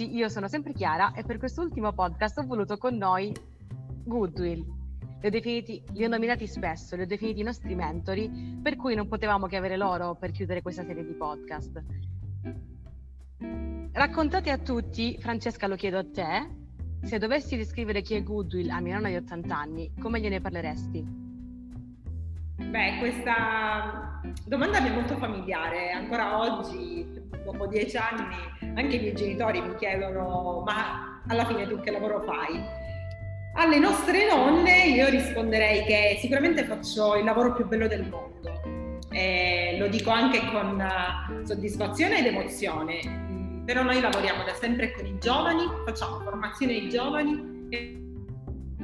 Ciao a tutti, io sono sempre Chiara e per quest'ultimo podcast ho voluto con noi Goodwill. Li ho, definiti, li ho nominati spesso, li ho definiti i nostri mentori, per cui non potevamo che avere loro per chiudere questa serie di podcast. Raccontate a tutti, Francesca lo chiedo a te, se dovessi descrivere chi è Goodwill a mia nonna di 80 anni, come gliene parleresti? Beh, questa domanda mi è molto familiare, ancora oggi dopo dieci anni anche i miei genitori mi chiedono ma alla fine tu che lavoro fai? Alle nostre nonne io risponderei che sicuramente faccio il lavoro più bello del mondo, e lo dico anche con eh, soddisfazione ed emozione, mm, però noi lavoriamo da sempre con i giovani, facciamo formazione ai giovani e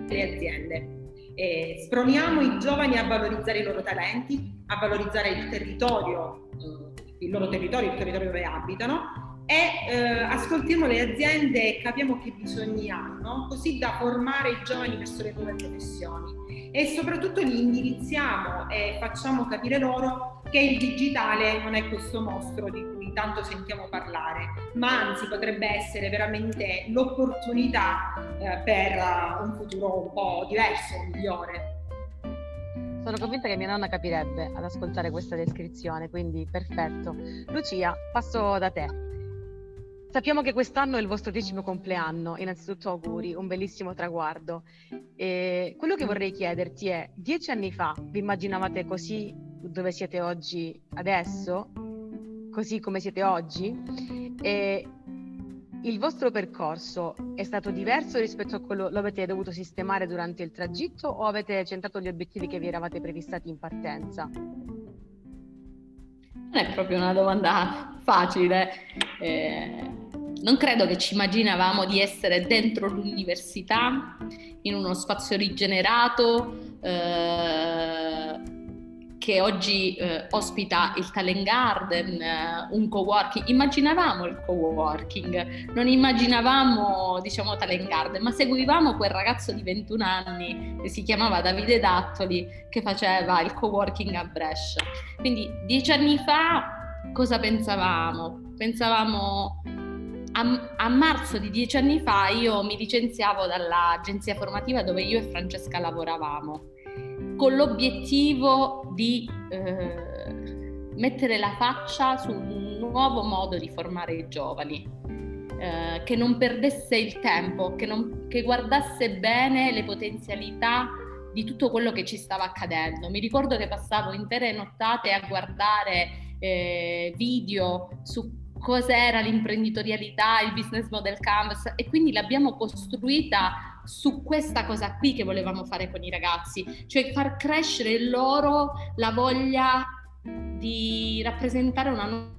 alle aziende. E sproniamo i giovani a valorizzare i loro talenti, a valorizzare il territorio eh, il loro territorio, il territorio dove abitano e eh, ascoltiamo le aziende e capiamo che bisogni hanno, così da formare i giovani verso le nuove professioni. E soprattutto li indirizziamo e facciamo capire loro che il digitale non è questo mostro di cui tanto sentiamo parlare, ma anzi potrebbe essere veramente l'opportunità eh, per uh, un futuro un po' diverso, migliore. Sono convinta che mia nonna capirebbe ad ascoltare questa descrizione, quindi perfetto. Lucia, passo da te. Sappiamo che quest'anno è il vostro decimo compleanno, innanzitutto auguri, un bellissimo traguardo. E quello che vorrei chiederti è, dieci anni fa vi immaginavate così dove siete oggi adesso? Così come siete oggi? E il vostro percorso è stato diverso rispetto a quello lo avete dovuto sistemare durante il tragitto o avete centrato gli obiettivi che vi eravate prefissati in partenza? Non è proprio una domanda facile. Eh, non credo che ci immaginavamo di essere dentro l'università, in uno spazio rigenerato, eh, che oggi eh, ospita il Talent Garden, eh, un co-working. Immaginavamo il co-working, non immaginavamo, diciamo, Talent Garden, ma seguivamo quel ragazzo di 21 anni che si chiamava Davide Dattoli che faceva il co-working a Brescia. Quindi dieci anni fa cosa pensavamo? Pensavamo a, a, marzo di dieci anni fa io mi licenziavo dall'agenzia formativa dove io e Francesca lavoravamo con l'obiettivo di eh, mettere la faccia su un nuovo modo di formare i giovani, eh, che non perdesse il tempo, che, non, che guardasse bene le potenzialità di tutto quello che ci stava accadendo. Mi ricordo che passavo intere nottate a guardare eh, video su cos'era l'imprenditorialità, il business model canvas e quindi l'abbiamo costruita su questa cosa qui che volevamo fare con i ragazzi, cioè far crescere loro la voglia di rappresentare una nuova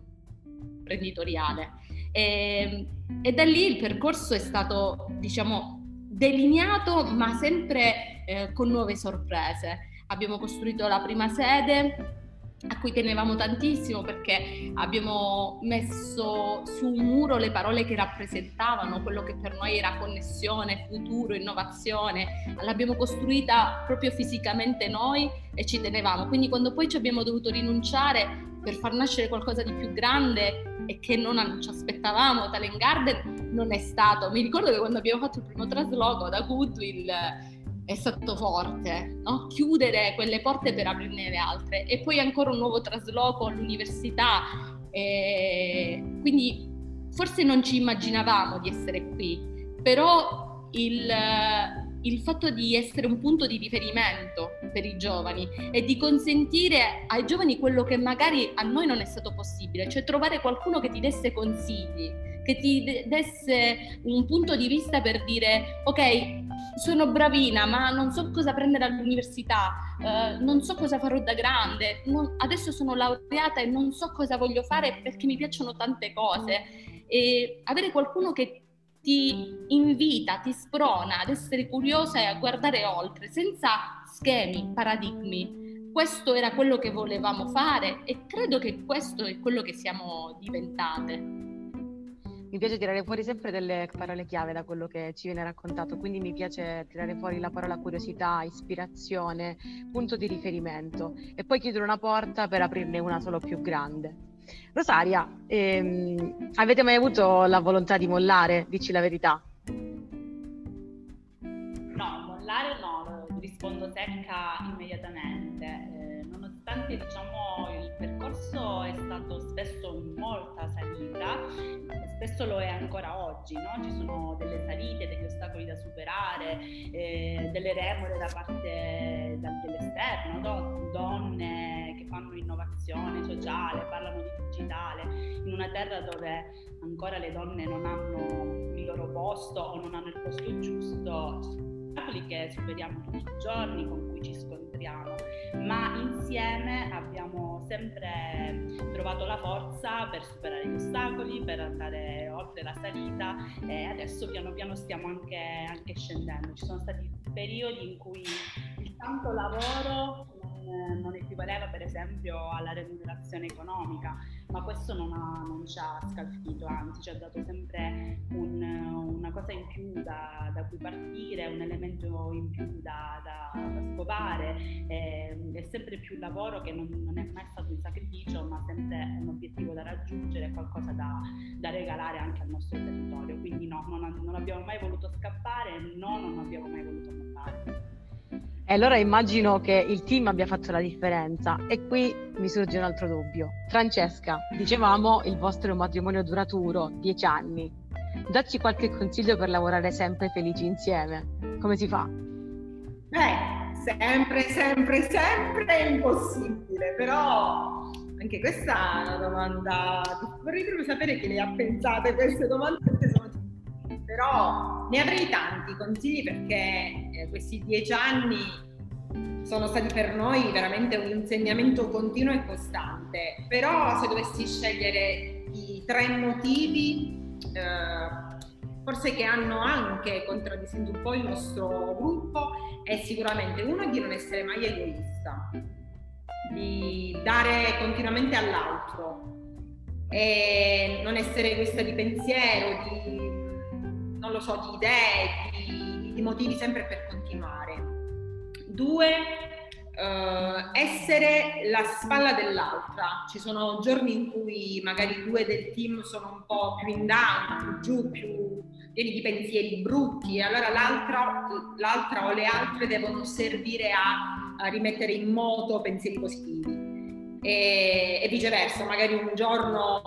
imprenditoriale. E, e, da lì il percorso è stato, diciamo, delineato, ma sempre eh, con nuove sorprese. Abbiamo costruito la prima sede, a cui tenevamo tantissimo perché abbiamo messo su un muro le parole che rappresentavano quello che per noi era connessione, futuro, innovazione. L'abbiamo costruita proprio fisicamente noi e ci tenevamo. Quindi quando poi ci abbiamo dovuto rinunciare per far nascere qualcosa di più grande e che non ci aspettavamo, Talent Garden non è stato. Mi ricordo che quando abbiamo fatto il primo trasloco da Goodwill è stato forte, no? chiudere quelle porte per aprirne le altre e poi ancora un nuovo trasloco all'università, e quindi forse non ci immaginavamo di essere qui, però il, il fatto di essere un punto di riferimento per i giovani e di consentire ai giovani quello che magari a noi non è stato possibile, cioè trovare qualcuno che ti desse consigli, che ti desse un punto di vista per dire ok, sono bravina, ma non so cosa prendere all'università, eh, non so cosa farò da grande, non, adesso sono laureata e non so cosa voglio fare perché mi piacciono tante cose. E avere qualcuno che ti invita, ti sprona ad essere curiosa e a guardare oltre, senza schemi, paradigmi. Questo era quello che volevamo fare e credo che questo è quello che siamo diventate mi piace tirare fuori sempre delle parole chiave da quello che ci viene raccontato, quindi mi piace tirare fuori la parola curiosità, ispirazione, punto di riferimento e poi chiudere una porta per aprirne una solo più grande. Rosaria, ehm, avete mai avuto la volontà di mollare? Dici la verità. No, mollare no, rispondo secca immediatamente. Nonostante diciamo, il percorso è stato spesso molta salita, spesso lo è ancora oggi, no? ci sono delle salite, degli ostacoli da superare, eh, delle remore da parte dell'esterno, no? donne che fanno innovazione sociale, parlano di digitale, in una terra dove ancora le donne non hanno il loro posto o non hanno il posto giusto ostacoli che superiamo tutti i giorni, con cui ci scontriamo, ma insieme abbiamo sempre trovato la forza per superare gli ostacoli, per andare oltre la salita e adesso piano piano stiamo anche, anche scendendo. Ci sono stati periodi in cui il tanto lavoro non equivaleva per esempio alla remunerazione economica, ma questo non, ha, non ci ha scalfito, anzi ci ha dato sempre un, una cosa in più da, da, cui partire, un elemento in più da, da, da scovare, è, è, sempre più lavoro che non, non, è mai stato un sacrificio, ma sempre un obiettivo da raggiungere, qualcosa da, regalare anche al nostro territorio. Quindi no, non, non abbiamo mai voluto scappare, no, non abbiamo mai voluto andare. E allora immagino che il team abbia fatto la differenza. E qui mi sorge un altro dubbio. Francesca, dicevamo il vostro matrimonio duraturo, dieci anni. Dacci qualche consiglio per lavorare sempre felici insieme. Come si fa? Beh, sempre, sempre, sempre è impossibile, però anche questa è una domanda. Vorrei proprio sapere chi le ha pensate queste domande però ne avrei tanti consigli perché eh, questi dieci anni sono stati per noi veramente un insegnamento continuo e costante. Però se dovessi scegliere i tre motivi, eh, forse che hanno anche contraddistinto un po' il nostro gruppo, è sicuramente uno di non essere mai egoista, di dare continuamente all'altro e non essere egoista di pensiero, di non lo so, di idee, di, di motivi sempre per continuare. Due, Uh, essere la spalla dell'altra. Ci sono giorni in cui magari due del team sono un po' più in down, più giù, più pieni di pensieri brutti e allora l'altra, l'altra o le altre devono servire a, a rimettere in moto pensieri positivi. E, e viceversa, magari un giorno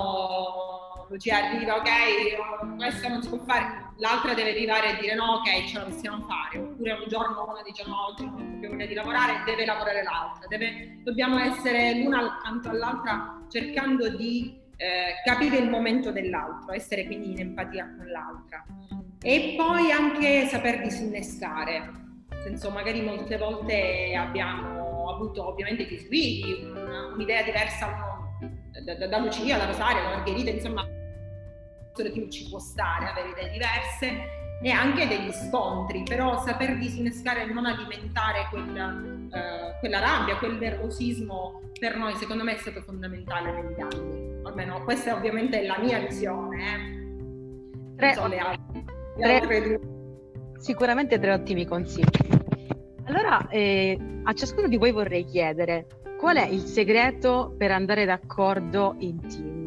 ci arriva, ok, questo non si può fare, l'altra deve arrivare e dire no, ok, ce la possiamo fare, oppure un giorno una dice no, oggi non più voglia di lavorare, deve lavorare l'altra, deve, dobbiamo essere l'una accanto all'altra cercando di eh, capire il momento dell'altro, essere quindi in empatia con l'altra. E poi anche saper disinnescare, nel senso magari molte volte abbiamo avuto ovviamente dei squilli, un'idea diversa da, da, da Lucia, da Rosaria, da Margherita, insomma team ci può stare, avere idee diverse e anche degli scontri, però saper disinnescare e non alimentare quella, eh, quella rabbia, quel nervosismo per noi secondo me è stato fondamentale negli anni. Almeno questa è ovviamente la mia visione. Eh. Tre, so, le altre, le tre, sicuramente tre ottimi consigli. Allora, eh, a ciascuno di voi vorrei chiedere qual è il segreto per andare d'accordo in team?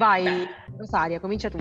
Vai. Rosaria, comincia tu.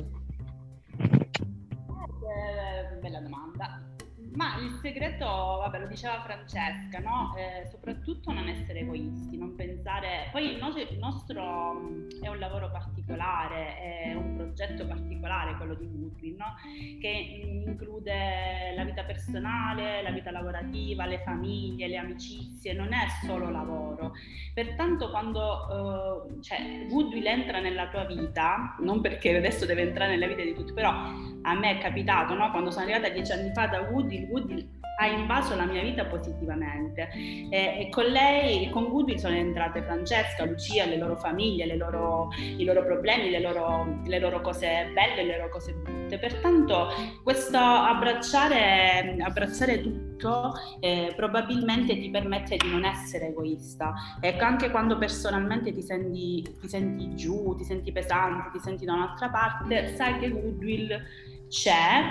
Eh, bella domanda. Ma il segreto, vabbè, lo diceva Francesca, no? Eh, soprattutto non essere egoisti, non pensare... Poi il nostro, il nostro, mm, è un lavoro particolare, è un progetto particolare quello di Woodley, no? Che include la vita personale, la vita lavorativa, le famiglie, le amicizie, non è solo lavoro. Pertanto quando eh, cioè, Woodville entra nella tua vita, non perché adesso deve entrare nella vita di tutti, però a me è capitato, no? quando sono arrivata dieci anni fa da Woodville, Woodville ha invaso la mia vita positivamente e, e con lei, con Goodwill sono entrate Francesca, Lucia, le loro famiglie, le loro, i loro problemi, le loro, le loro cose belle, le loro cose brutte. Pertanto questo abbracciare, abbracciare tutto eh, probabilmente ti permette di non essere egoista. Ecco, anche quando personalmente ti senti, ti senti giù, ti senti pesante, ti senti da un'altra parte, sai che Goodwill c'è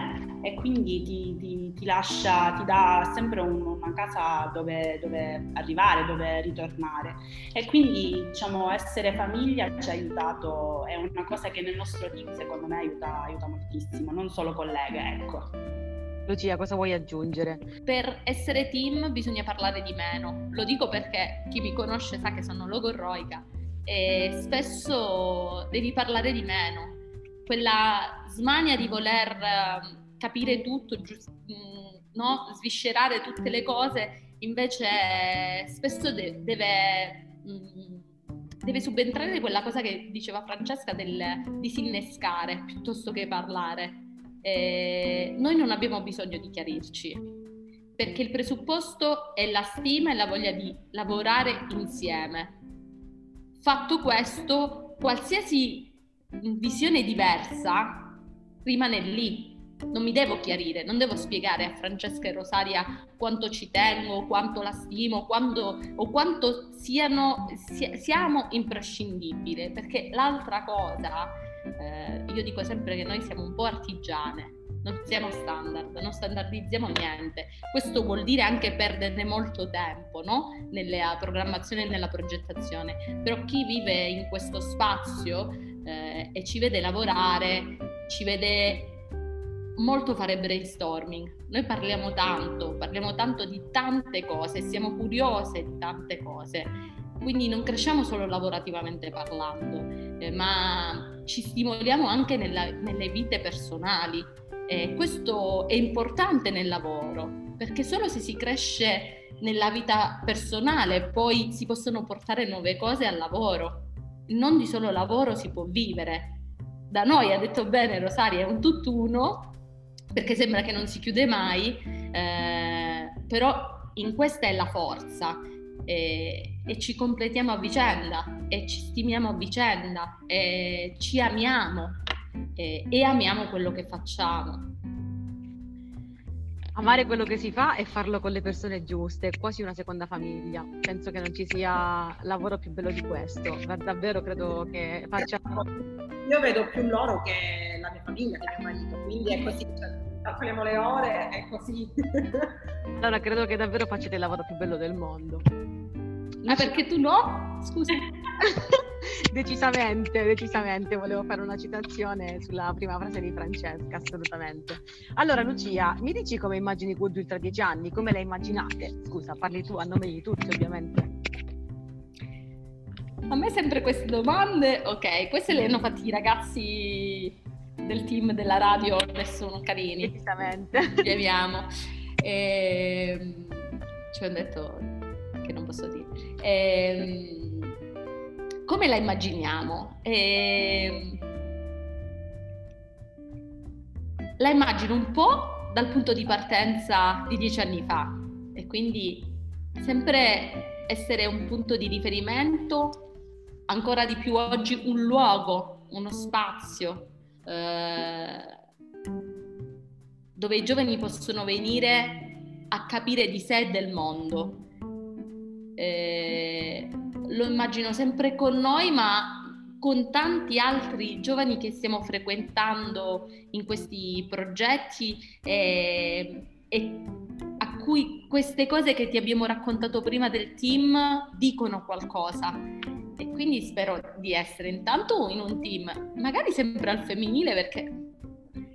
e quindi ti, ti, ti, lascia, ti dà sempre un, una casa dove, dove, arrivare, dove ritornare. E quindi diciamo essere famiglia ci ha aiutato, è una cosa che nel nostro team secondo me aiuta, aiuta moltissimo, non solo colleghe, ecco. Lucia, cosa vuoi aggiungere? Per essere team bisogna parlare di meno. Lo dico perché chi mi conosce sa che sono logorroica e spesso devi parlare di meno quella smania di voler ehm, capire tutto, giust- mm, no? sviscerare tutte le cose, invece spesso de- deve, mm, deve, subentrare quella cosa che diceva Francesca del disinnescare piuttosto che parlare. E noi non abbiamo bisogno di chiarirci, perché il presupposto è la stima e la voglia di lavorare insieme. Fatto questo, qualsiasi visione diversa rimane lì. Non mi devo chiarire, non devo spiegare a Francesca e Rosaria quanto ci tengo, quanto la stimo, quanto, o quanto siano, si, siamo imprescindibili, perché l'altra cosa, eh, io dico sempre che noi siamo un po' artigiane, non siamo standard, non standardizziamo niente. Questo vuol dire anche perdere molto tempo no? nella programmazione e nella progettazione. Però chi vive in questo spazio e ci vede lavorare, ci vede molto fare brainstorming. Noi parliamo tanto, parliamo tanto di tante cose, siamo curiose di tante cose. Quindi non cresciamo solo lavorativamente parlando, eh, ma ci stimoliamo anche nella, nelle vite personali. Eh, questo è importante nel lavoro, perché solo se si cresce nella vita personale poi si possono portare nuove cose al lavoro non di solo lavoro si può vivere. Da noi ha detto bene Rosaria, è un tutt'uno, perché sembra che non si chiude mai, eh, però in questa è la forza e, e, ci completiamo a vicenda e ci stimiamo a vicenda e ci amiamo e, e amiamo quello che facciamo amare quello che si fa e farlo con le persone giuste, quasi una seconda famiglia. Penso che non ci sia lavoro più bello di questo. Davvero credo che faccia. Io vedo più loro che la mia famiglia, che mio marito, quindi è così. Cioè, calcoliamo le ore, è così. allora credo che davvero facciate il lavoro più bello del mondo. Ma perché tu no? Scusa. decisamente, decisamente, volevo fare una citazione sulla prima frase di Francesca, assolutamente. Allora, Lucia, mi dici come immagini Goodwill tra dieci anni? Come la immaginate? Scusa, parli tu a nome di tutti, ovviamente. A me sempre queste domande, ok, queste le hanno fatte i ragazzi del team della radio, nessuno carini. Decisamente. Li amiamo. E, ehm, ci hanno detto che non posso dire. E, ehm, come la immaginiamo? E... La immagino un po' dal punto di partenza di dieci anni fa e quindi sempre essere un punto di riferimento, ancora di più oggi un luogo, uno spazio eh, dove i giovani possono venire a capire di sé e del mondo. Eh, lo immagino sempre con noi, ma con tanti altri giovani che stiamo frequentando in questi progetti e, e, a cui queste cose che ti abbiamo raccontato prima del team dicono qualcosa. E quindi spero di essere intanto in un team, magari sempre al femminile perché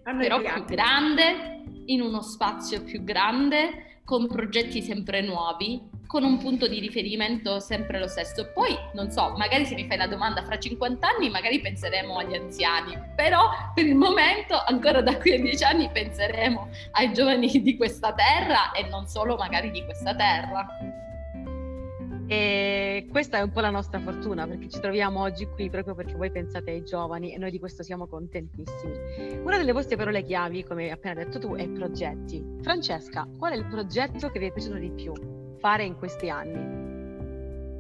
però più grande, in uno spazio più grande, con progetti sempre nuovi, con un punto di riferimento sempre lo stesso. Poi, non so, magari se mi fai la domanda fra 50 anni, magari penseremo agli anziani, però per il momento, ancora da qui a 10 anni, penseremo ai giovani di questa terra e non solo magari di questa terra. E questa è un po' la nostra fortuna perché ci troviamo oggi qui proprio perché voi pensate ai giovani e noi di questo siamo contentissimi. Una delle vostre parole chiavi, come hai appena detto tu, è progetti. Francesca, qual è il progetto che vi è piaciuto di più fare in questi anni?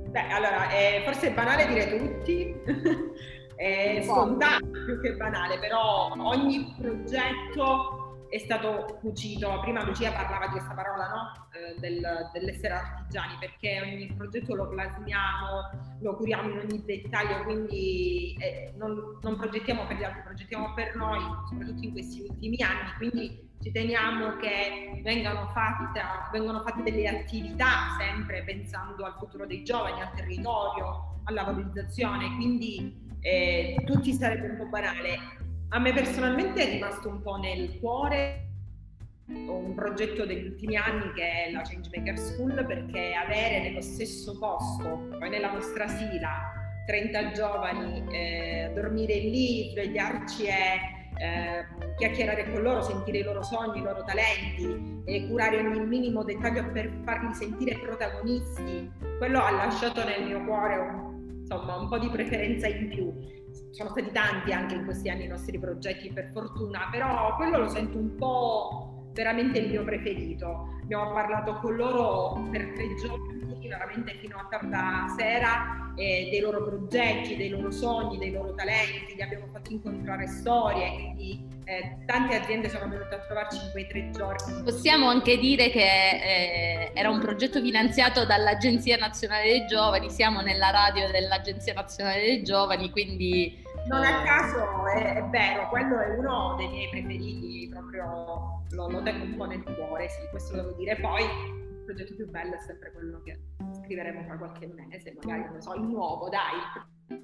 Beh, allora, eh, forse è banale dire tutti, è scontato più che banale, però ogni progetto è stato cucito, prima Lucia parlava di questa parola, no? eh, del, dell'essere artigiani, perché ogni progetto lo plasmiamo, lo curiamo in ogni dettaglio, quindi eh, non, non, progettiamo per gli altri, progettiamo per noi, soprattutto in questi ultimi anni, quindi ci teniamo che vengano fatte, vengano fatte delle attività sempre pensando al futuro dei giovani, al territorio, alla valorizzazione, quindi eh, tutti sarebbe un po' banale. A me personalmente è rimasto un po' nel cuore un progetto degli ultimi anni che è la Changemaker School perché avere nello stesso posto, nella nostra sila, 30 giovani, eh, dormire lì, svegliarci e eh, chiacchierare con loro, sentire i loro sogni, i loro talenti e curare ogni minimo dettaglio per farli sentire protagonisti, quello ha lasciato nel mio cuore un, insomma, un po' di preferenza in più sono stati tanti anche in questi anni i nostri progetti per fortuna, però quello lo sento un po' veramente il mio preferito. Abbiamo parlato con loro per tre giorni, veramente fino a tarda sera, eh, dei loro progetti, dei loro sogni, dei loro talenti, li abbiamo fatti incontrare storie, quindi eh, tante aziende sono venute a trovarci in quei tre giorni. Possiamo anche dire che eh, era un progetto finanziato dall'Agenzia Nazionale dei Giovani, siamo nella radio dell'Agenzia Nazionale dei Giovani, quindi... Non a caso è, è vero, quello è uno dei miei preferiti, proprio lo, lo tengo un po' nel cuore, sì, questo devo dire. Poi il progetto più bello è sempre quello che scriveremo fra qualche mese, magari non so, il nuovo, dai.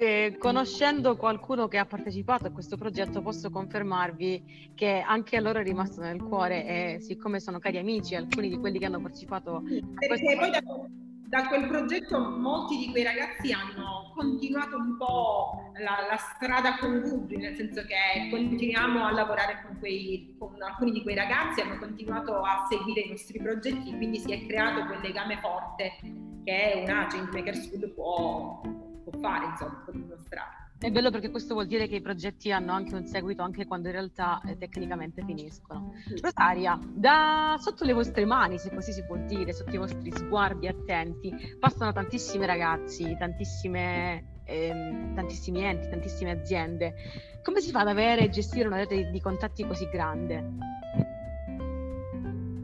Eh, conoscendo qualcuno che ha partecipato a questo progetto posso confermarvi che anche a loro è rimasto nel cuore e siccome sono cari amici alcuni di quelli che hanno partecipato perché poi da, da, quel progetto molti di quei ragazzi hanno continuato un po' la, la strada con Google nel senso che continuiamo a lavorare con, quei, con alcuni di quei ragazzi hanno continuato a seguire i nostri progetti quindi si è creato quel legame forte che una Changemaker School può può fare, insomma, può dimostrare. È bello perché questo vuol dire che i progetti hanno anche un seguito anche quando in realtà eh, tecnicamente finiscono. Rosaria, da sotto le vostre mani, se così si può dire, sotto i vostri sguardi attenti, passano tantissimi ragazzi, tantissime, ehm, tantissimi enti, tantissime aziende. Come si fa ad avere e gestire una rete di, di contatti così grande?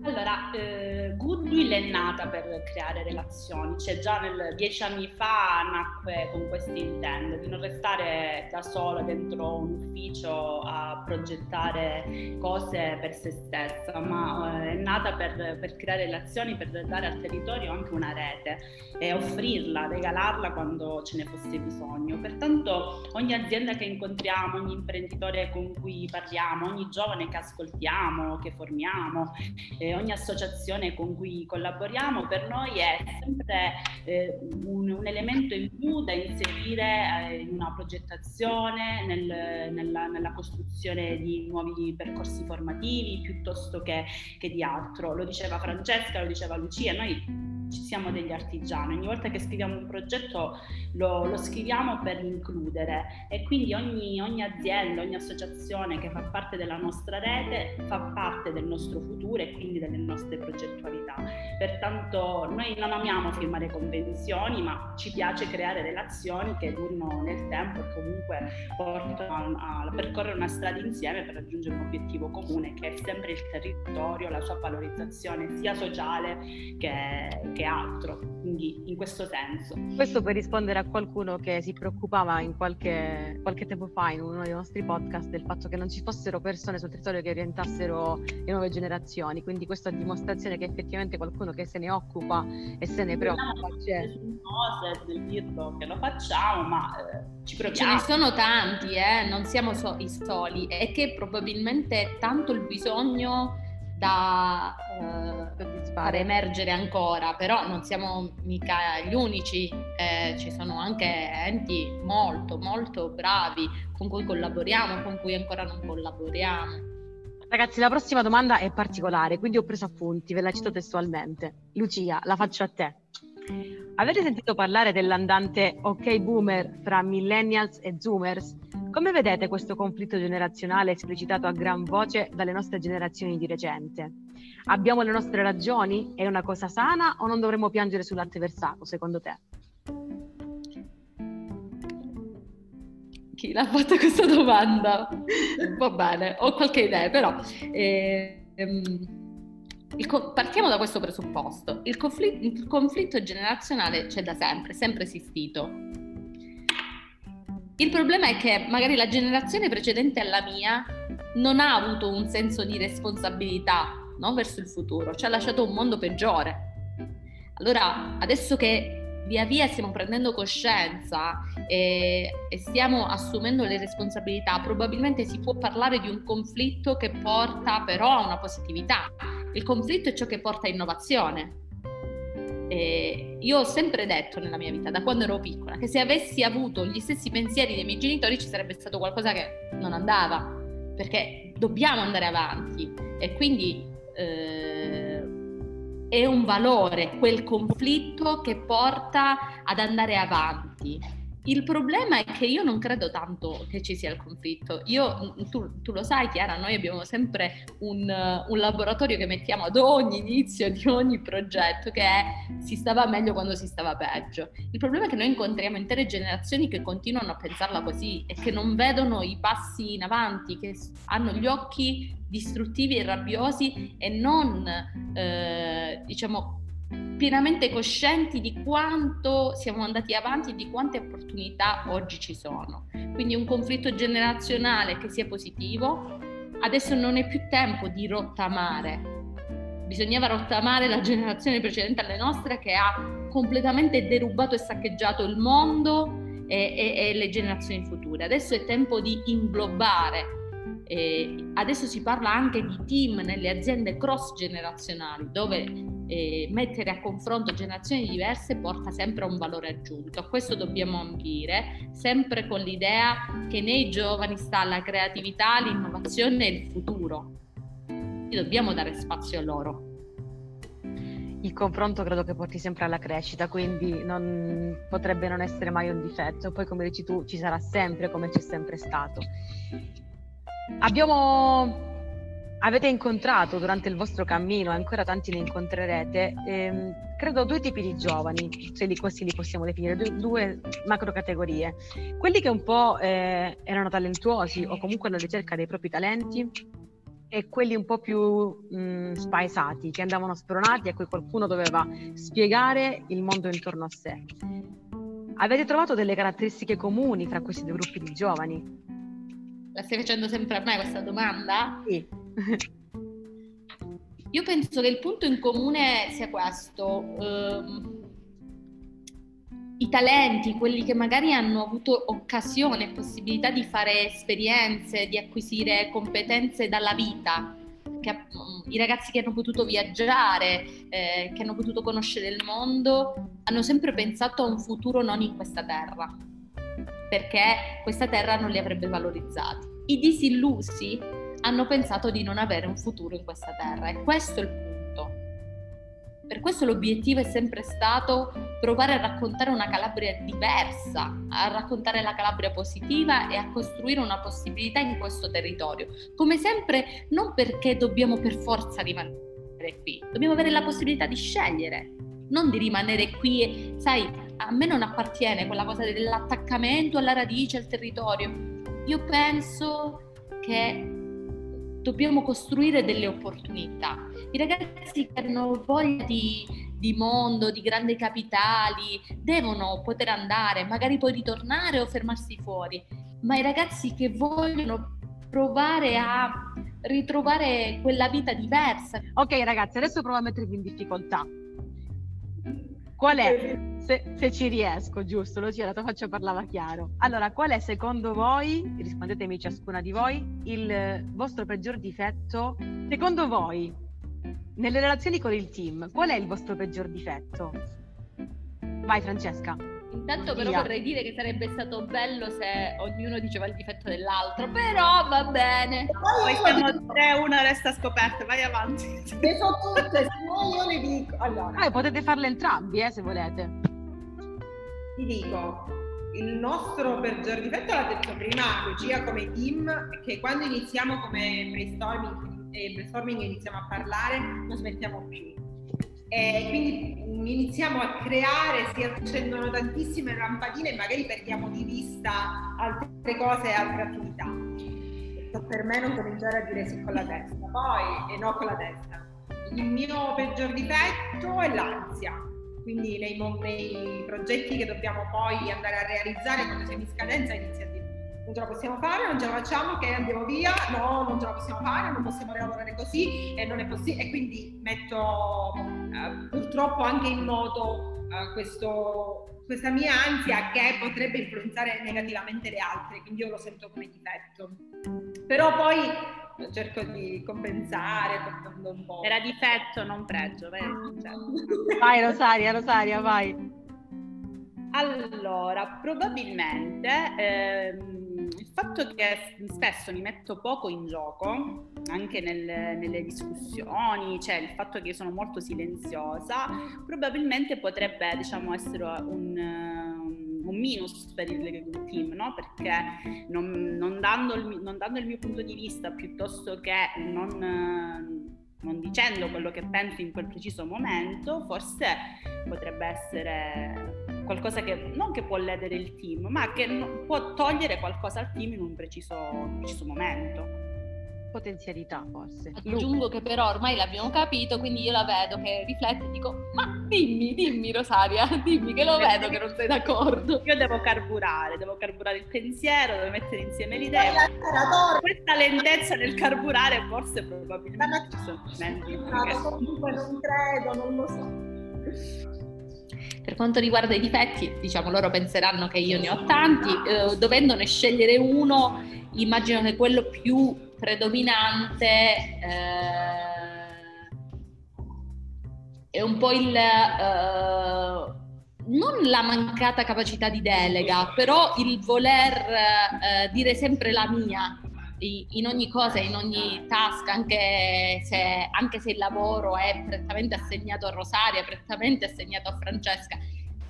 Allora, eh, Goodwill è nata per creare relazioni, cioè già nel, dieci anni fa nacque con questo intento di non restare da sola dentro un ufficio a progettare cose per se stessa, ma eh, è nata per, per, creare relazioni, per dare al territorio anche una rete e offrirla, regalarla quando ce ne fosse bisogno. Pertanto ogni azienda che incontriamo, ogni imprenditore con cui parliamo, ogni giovane che ascoltiamo, che formiamo, eh, ogni associazione con cui collaboriamo per noi è sempre eh, un, un, elemento in più da inserire eh, in una progettazione, nel, nella, nella, costruzione di nuovi percorsi formativi piuttosto che, che di altro. Lo diceva Francesca, lo diceva Lucia, noi siamo degli artigiani, ogni volta che scriviamo un progetto lo, lo scriviamo per includere e quindi ogni, ogni, azienda, ogni associazione che fa parte della nostra rete fa parte del nostro futuro e quindi delle nostre progettualità. Pertanto noi non amiamo firmare convenzioni, ma ci piace creare relazioni che durino nel tempo e comunque portano a, a percorrere una strada insieme per raggiungere un obiettivo comune che è sempre il territorio, la sua valorizzazione sia sociale che, che altro. Quindi in questo senso. Questo per rispondere a qualcuno che si preoccupava in qualche, qualche tempo fa in uno dei nostri podcast del fatto che non ci fossero persone sul territorio che orientassero le nuove generazioni. Quindi questa dimostrazione che effettivamente qualcuno che se ne occupa e se ne preoccupa. C'è cose del dirlo che lo facciamo, ma eh, ci proviamo. Ce ne sono tanti, eh? non siamo so- i soli, e che probabilmente tanto il bisogno da eh, fare emergere ancora, però non siamo mica gli unici, eh, ci sono anche enti molto molto bravi con cui collaboriamo, con cui ancora non collaboriamo. Ragazzi, la prossima domanda è particolare, quindi ho preso appunti, ve la cito testualmente. Lucia, la faccio a te. Avete sentito parlare dell'andante ok boomer fra millennials e zoomers? Come vedete questo conflitto generazionale esplicitato a gran voce dalle nostre generazioni di recente? Abbiamo le nostre ragioni? È una cosa sana o non dovremmo piangere sul latte versato, secondo te? Chi l'ha fatta questa domanda? Va bene, ho qualche idea, però... Eh, ehm Co- partiamo da questo presupposto. Il, confl- il conflitto generazionale c'è da sempre, è sempre esistito. Il problema è che magari la generazione precedente alla mia non ha avuto un senso di responsabilità no? verso il futuro, ci ha lasciato un mondo peggiore. Allora, adesso che via via stiamo prendendo coscienza e, e, stiamo assumendo le responsabilità, probabilmente si può parlare di un conflitto che porta però a una positività. Il conflitto è ciò che porta a innovazione. E io ho sempre detto nella mia vita, da quando ero piccola, che se avessi avuto gli stessi pensieri dei miei genitori ci sarebbe stato qualcosa che non andava, perché dobbiamo andare avanti e quindi... Eh, è un valore, quel conflitto che porta ad andare avanti. Il problema è che io non credo tanto che ci sia il conflitto. Io, tu, tu lo sai, Chiara, noi abbiamo sempre un, un, laboratorio che mettiamo ad ogni inizio di ogni progetto, che è si stava meglio quando si stava peggio. Il problema è che noi incontriamo intere generazioni che continuano a pensarla così e che non vedono i passi in avanti, che hanno gli occhi distruttivi e rabbiosi e non, eh, diciamo, pienamente coscienti di quanto siamo andati avanti e di quante opportunità oggi ci sono. Quindi un conflitto generazionale che sia positivo, adesso non è più tempo di rottamare. Bisognava rottamare la generazione precedente alle nostre che ha completamente derubato e saccheggiato il mondo e, e, e le generazioni future. Adesso è tempo di inglobare eh, adesso si parla anche di team nelle aziende cross generazionali, dove eh, mettere a confronto generazioni diverse porta sempre a un valore aggiunto. A questo dobbiamo ambire, sempre con l'idea che nei giovani sta la creatività, l'innovazione e il futuro. E dobbiamo dare spazio a loro. Il confronto credo che porti sempre alla crescita, quindi non, potrebbe non essere mai un difetto. Poi, come dici tu, ci sarà sempre come c'è sempre stato. Abbiamo avete incontrato durante il vostro cammino, e ancora tanti ne incontrerete, ehm, credo due tipi di giovani, se li, così li possiamo definire, due, due macro categorie. Quelli che un po' eh, erano talentuosi o comunque alla ricerca dei propri talenti e quelli un po' più mh, spaesati, che andavano spronati e a cui qualcuno doveva spiegare il mondo intorno a sé. Avete trovato delle caratteristiche comuni fra questi due gruppi di giovani? La stai facendo sempre a me questa domanda? Sì. Io penso che il punto in comune sia questo. Um, I talenti, quelli che magari hanno avuto occasione possibilità di fare esperienze, di acquisire competenze dalla vita, che, um, i ragazzi che hanno potuto viaggiare, eh, che hanno potuto conoscere il mondo, hanno sempre pensato a un futuro non in questa terra perché questa terra non li avrebbe valorizzati. I disillusi hanno pensato di non avere un futuro in questa terra e questo è il punto. Per questo l'obiettivo è sempre stato provare a raccontare una Calabria diversa, a raccontare la Calabria positiva e a costruire una possibilità in questo territorio. Come sempre, non perché dobbiamo per forza rimanere qui, dobbiamo avere la possibilità di scegliere, non di rimanere qui sai, a me non appartiene quella cosa dell'attaccamento alla radice, al territorio. Io penso che dobbiamo costruire delle opportunità. I ragazzi che hanno voglia di, di mondo, di grandi capitali, devono poter andare, magari poi ritornare o fermarsi fuori, ma i ragazzi che vogliono provare a ritrovare quella vita diversa. Ok ragazzi, adesso provo a mettervi in difficoltà. Qual è, se, se ci riesco, giusto, Lucia, la tua faccia parlava chiaro. Allora, qual è secondo voi, rispondetemi ciascuna di voi, il vostro peggior difetto, secondo voi, nelle relazioni con il team, qual è il vostro peggior difetto? Vai Francesca. Intanto però Via. vorrei dire che sarebbe stato bello se ognuno diceva il difetto dell'altro, però va bene. Poi siamo tre, una resta scoperta, vai avanti. Le so tutte, se no io le dico. Allora. Ah, potete farle entrambi, eh, se volete. Ti dico, il nostro peggior difetto l'ha detto prima Lucia come team, che quando iniziamo come brainstorming e brainstorming iniziamo a parlare non smettiamo più e quindi iniziamo a creare, si accendono tantissime lampadine e magari perdiamo di vista altre cose e altre attività. Per me non cominciare a dire sì con la testa, poi e no con la testa. Il mio peggior difetto è l'ansia, quindi nei, nei progetti che dobbiamo poi andare a realizzare quando siamo in scadenza inizia non ce la possiamo fare, non ce la facciamo, che andiamo via, no, non ce la possiamo fare, non possiamo lavorare così e non è possibile. E quindi metto eh, purtroppo anche in moto eh, questo, questa mia ansia che potrebbe influenzare negativamente le altre, quindi io lo sento come difetto. Però poi cerco di compensare portando un po'. Era difetto, non pregio. Vai, vai Rosaria, Rosaria, vai. Allora, probabilmente ehm, il fatto che spesso mi metto poco in gioco, anche nel, nelle discussioni, cioè il fatto che sono molto silenziosa, probabilmente potrebbe diciamo, essere un, un minus per il team, no? perché non, non, dando il, non, dando il, mio punto di vista piuttosto che non, non dicendo quello che penso in quel preciso momento, forse potrebbe essere qualcosa che non che può ledere il team, ma che no, può togliere qualcosa al team in un preciso, un preciso momento potenzialità forse. Aggiungo che però ormai l'abbiamo capito, quindi io la vedo che riflette e dico ma dimmi, dimmi Rosaria, dimmi che lo vedo che non sei d'accordo. Io devo carburare, devo carburare il pensiero, devo mettere insieme le idee. Questa lentezza nel carburare forse probabilmente ci sono momenti. Comunque non credo, non lo so. Per quanto riguarda i difetti, diciamo loro penseranno che io ne ho tanti, eh, dovendone scegliere uno, immagino che quello più predominante eh, è un po' il... Eh, non la mancata capacità di delega, però il voler eh, dire sempre la mia in ogni cosa, in ogni task, anche se, anche se il lavoro è prettamente assegnato a Rosaria, prettamente assegnato a Francesca.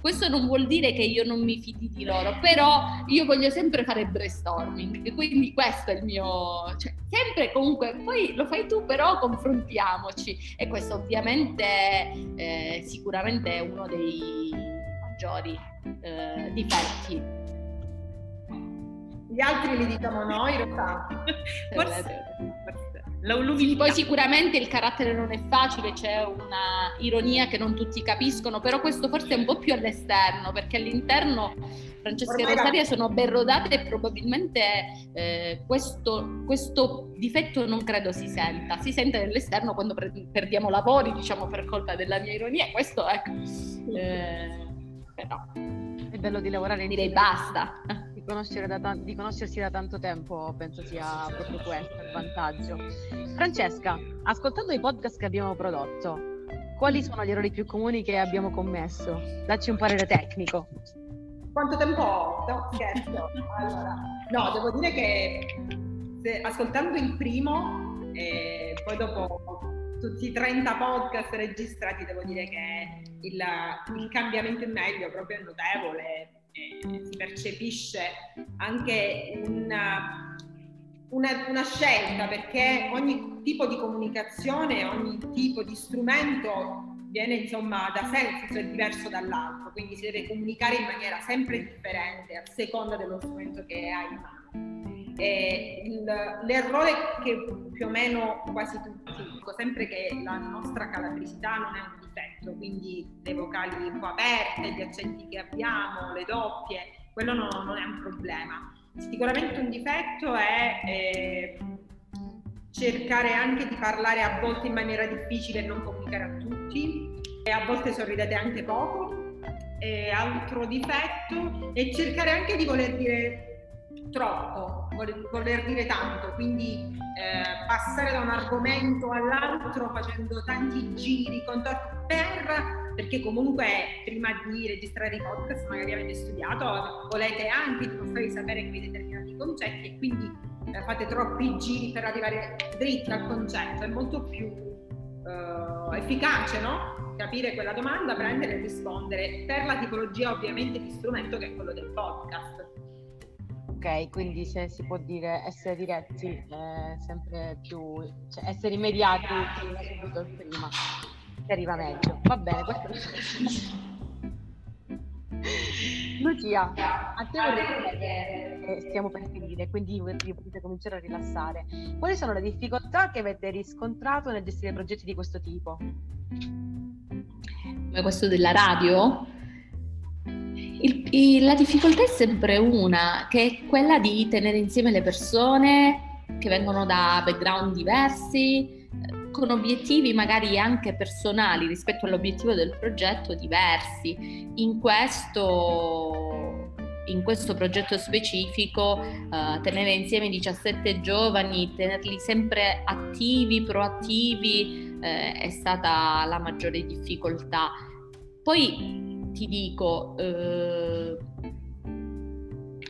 Questo non vuol dire che io non mi fidi di loro, però io voglio sempre fare brainstorming, quindi questo è il mio... Cioè, sempre comunque, poi lo fai tu, però confrontiamoci e questo ovviamente eh, sicuramente è uno dei maggiori eh, difetti gli altri li diciamo noi, Rosa. Forse, sì, poi sicuramente il carattere non è facile, c'è una ironia che non tutti capiscono, però questo forse è un po' più all'esterno, perché all'interno Francesca e Rosaria sono ben rodate e probabilmente eh, questo, questo, difetto non credo si senta, si sente nell'esterno quando pre- perdiamo lavori, diciamo per colpa della mia ironia, questo ecco, eh, però è bello di lavorare direi basta da, di conoscersi da tanto tempo penso sia proprio questo il vantaggio. Francesca, ascoltando i podcast che abbiamo prodotto, quali sono gli errori più comuni che abbiamo commesso? Dacci un parere tecnico. Quanto tempo ho? No, scherzo. Allora, no, devo dire che se, ascoltando il primo e poi dopo tutti i 30 podcast registrati, devo dire che il, il cambiamento in meglio proprio è notevole eh, si percepisce anche una, una, una, scelta perché ogni tipo di comunicazione, ogni tipo di strumento viene insomma da sé, cioè diverso dall'altro, quindi si deve comunicare in maniera sempre differente a seconda dello strumento che hai in mano. E il, l'errore che più o meno quasi tutti, dico sempre che la nostra calabrisità non è un difetto, quindi le vocali un po' aperte, gli accenti che abbiamo, le doppie, quello no, non è un problema. Sicuramente un difetto è eh, cercare anche di parlare a volte in maniera difficile e non comunicare a tutti, e a volte sorridete anche poco. E altro difetto è cercare anche di voler dire troppo, voler, dire tanto, quindi eh, passare da un argomento all'altro facendo tanti giri contorti per perché comunque prima di registrare i podcast magari avete studiato, volete anche di sapere quei determinati concetti e quindi eh, fate troppi giri per arrivare dritti al concetto, è molto più eh, efficace, no? Capire quella domanda, prendere e rispondere per la tipologia ovviamente di strumento che è quello del podcast. Ok, quindi se si può dire essere diretti è sempre più, cioè essere immediati prima si arriva meglio. Va bene, questo Lucia, a te vorrei chiedere, stiamo per finire, quindi potete cominciare a rilassare. Quali sono le difficoltà che avete riscontrato nel gestire progetti di questo tipo? Come questo della radio? Il, il, la difficoltà è sempre una, che è quella di tenere insieme le persone che vengono da background diversi, con obiettivi magari anche personali rispetto all'obiettivo del progetto diversi. In questo, in questo progetto specifico uh, tenere insieme 17 giovani, tenerli sempre attivi, proattivi eh, è stata la maggiore difficoltà. Poi ti dico, eh,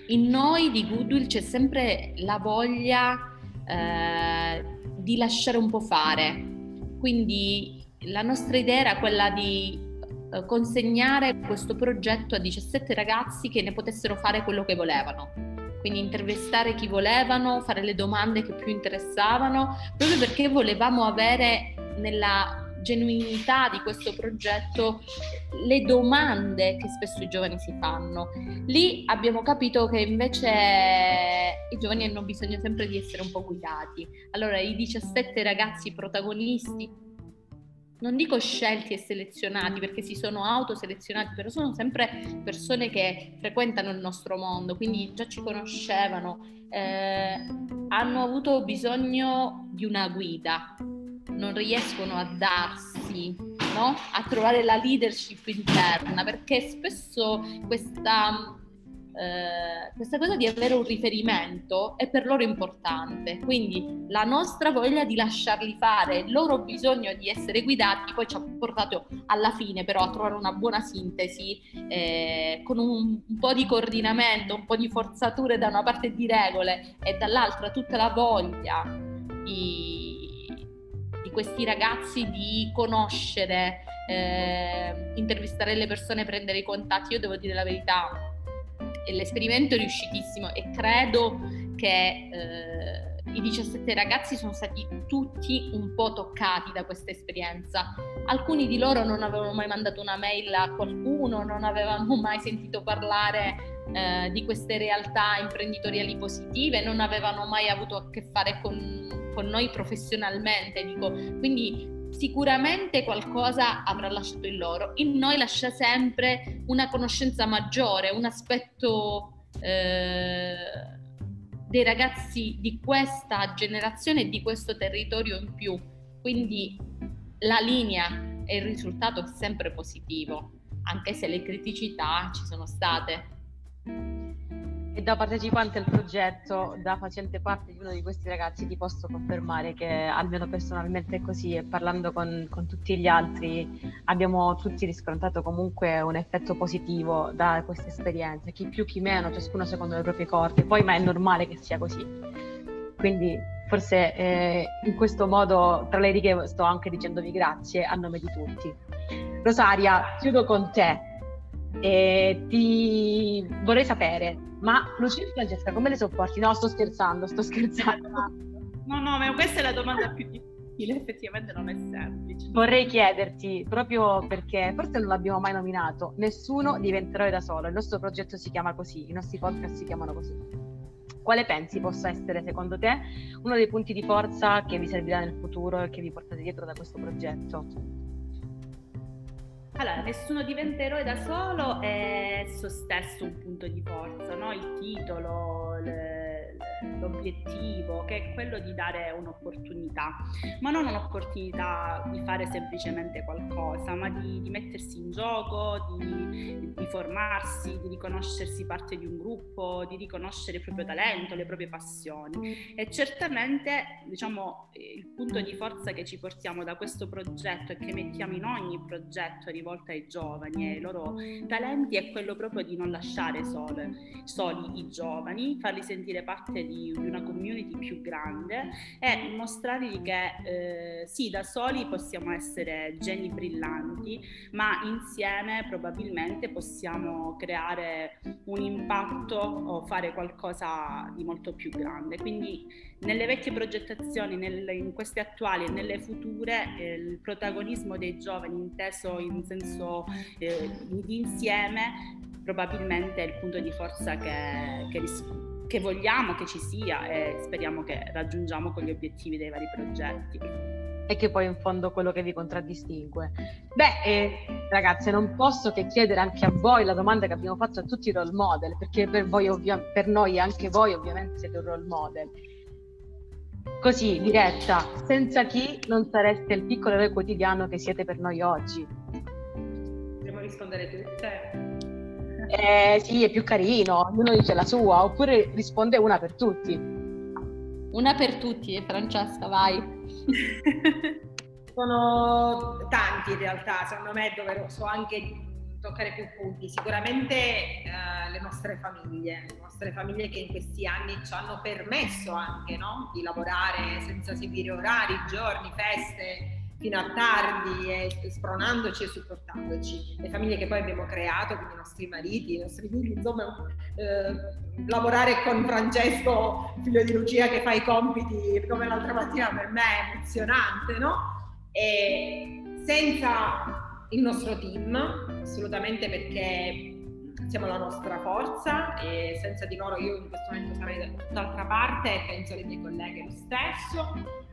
in noi di Goodwill c'è sempre la voglia eh, di lasciare un po' fare. Quindi la nostra idea era quella di eh, consegnare questo progetto a 17 ragazzi che ne potessero fare quello che volevano. Quindi intervistare chi volevano, fare le domande che più interessavano, proprio perché volevamo avere nella genuinità di questo progetto le domande che spesso i giovani si fanno. Lì abbiamo capito che invece i giovani hanno bisogno sempre di essere un po' guidati. Allora i 17 ragazzi protagonisti non dico scelti e selezionati perché si sono autoselezionati, però sono sempre persone che frequentano il nostro mondo, quindi già ci conoscevano, eh, hanno avuto bisogno di una guida, non riescono a darsi, no? a trovare la leadership interna, perché spesso questa, eh, questa cosa di avere un riferimento è per loro importante. Quindi la nostra voglia di lasciarli fare, il loro bisogno di essere guidati, poi ci ha portato alla fine però a trovare una buona sintesi eh, con un, un po' di coordinamento, un po' di forzature da una parte di regole e dall'altra tutta la voglia di questi ragazzi di conoscere, eh, intervistare le persone, prendere i contatti. Io devo dire la verità, l'esperimento è riuscitissimo e credo che eh, i 17 ragazzi sono stati tutti un po' toccati da questa esperienza. Alcuni di loro non avevano mai mandato una mail a qualcuno, non avevano mai sentito parlare eh, di queste realtà imprenditoriali positive, non avevano mai avuto a che fare con con noi professionalmente, dico, quindi sicuramente qualcosa avrà lasciato in loro. In noi lascia sempre una conoscenza maggiore, un aspetto eh, dei ragazzi di questa generazione e di questo territorio in più. Quindi la linea e il risultato è sempre positivo, anche se le criticità ci sono state. E da partecipante al progetto, da facente parte di uno di questi ragazzi, ti posso confermare che almeno personalmente è così e parlando con, con tutti gli altri abbiamo tutti riscontrato comunque un effetto positivo da queste esperienze, chi più chi meno, ciascuno secondo le proprie corde, poi ma è normale che sia così. Quindi forse eh, in questo modo tra le righe sto anche dicendovi grazie a nome di tutti. Rosaria, chiudo con te e ti vorrei sapere, ma Lucia e Francesca come le sopporti? No, sto scherzando, sto scherzando. No, no, ma questa è la domanda più difficile, effettivamente non è semplice. Vorrei chiederti, proprio perché forse non l'abbiamo mai nominato, nessuno diventerà da solo, il nostro progetto si chiama così, i nostri podcast si chiamano così. Quale pensi possa essere secondo te uno dei punti di forza che vi servirà nel futuro e che vi portate dietro da questo progetto? Allora, nessuno diventa eroe da solo è esso stesso un punto di forza, no? il titolo, le, l'obiettivo, che è quello di dare un'opportunità, ma non un'opportunità di fare semplicemente qualcosa, ma di, di mettersi in gioco, di, di formarsi, di riconoscersi parte di un gruppo, di riconoscere il proprio talento, le proprie passioni. E certamente, diciamo, il punto di forza che ci portiamo da questo progetto e che mettiamo in ogni progetto rivolto ai giovani e ai loro talenti è quello proprio di non lasciare sole, soli i giovani, farli sentire parte di, di una community più grande e mostrargli che eh, sì, da soli possiamo essere geni brillanti, ma insieme probabilmente possiamo creare un impatto o fare qualcosa di molto più grande. Quindi nelle vecchie progettazioni, nel, in queste attuali e nelle future, eh, il protagonismo dei giovani inteso in senso eh, di insieme probabilmente è il punto di forza che, che, che vogliamo che ci sia e speriamo che raggiungiamo con gli obiettivi dei vari progetti e che poi in fondo quello che vi contraddistingue. Beh, eh, ragazze, non posso che chiedere anche a voi la domanda che abbiamo fatto a tutti i role model, perché per, voi ovvia- per noi anche voi ovviamente siete un role model. Così, diretta, senza chi non sareste il piccolo eroe quotidiano che siete per noi oggi? Dobbiamo rispondere tutte. Eh, sì, è più carino, ognuno dice la sua, oppure risponde una per tutti. Una per tutti, Francesca, vai. Sono tanti in realtà, secondo me è doveroso anche toccare più punti. Sicuramente eh, le nostre famiglie, le nostre famiglie che in questi anni ci hanno permesso anche no? di lavorare senza seguire orari, giorni, feste, fino a tardi, e spronandoci e supportandoci. Le famiglie che poi abbiamo creato, quindi i nostri mariti, i nostri figli, insomma, eh, lavorare con Francesco, figlio di Lucia, che fa i compiti come l'altra mattina per me è emozionante, no? E senza il nostro team, assolutamente perché siamo la nostra forza e senza di loro io in questo momento sarei da tutt'altra parte e penso alle mie colleghe lo stesso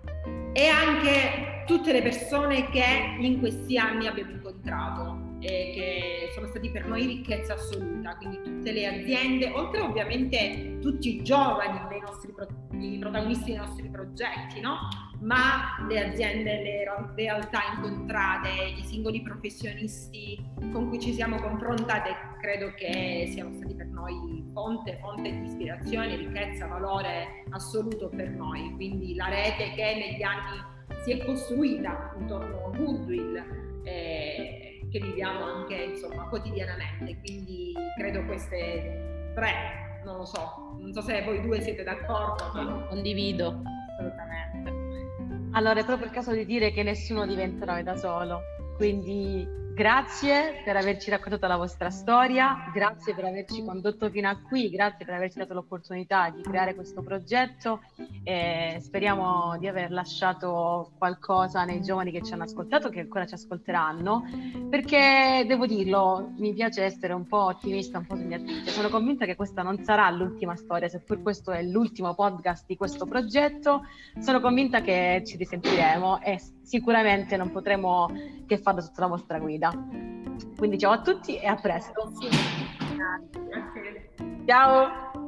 e anche tutte le persone che in questi anni abbiamo incontrato e che sono stati per noi ricchezza assoluta, quindi tutte le aziende, oltre ovviamente tutti i giovani, i nostri i protagonisti dei nostri progetti, no? Ma le aziende, le realtà incontrate, i singoli professionisti con cui ci siamo confrontate, credo che siano stati per noi fonte, fonte di ispirazione, ricchezza, valore assoluto per noi. Quindi la rete che negli anni si è costruita intorno a Goodwill, eh, che viviamo anche insomma, quotidianamente. Quindi credo queste tre, non lo so, non so se voi due siete d'accordo. Ma... Condivido. Assolutamente. Allora è proprio il caso di dire che nessuno diventerà da solo, quindi Grazie per averci raccontato la vostra storia, grazie per averci condotto fino a qui, grazie per averci dato l'opportunità di creare questo progetto e speriamo di aver lasciato qualcosa nei giovani che ci hanno ascoltato, che ancora ci ascolteranno, perché devo dirlo, mi piace essere un po' ottimista, un po' sognatrice. Sono convinta che questa non sarà l'ultima storia, seppur questo è l'ultimo podcast di questo progetto, sono convinta che ci risentiremo e sicuramente non potremo che farlo sotto la vostra guida. Quindi ciao a tutti e a presto. Ciao.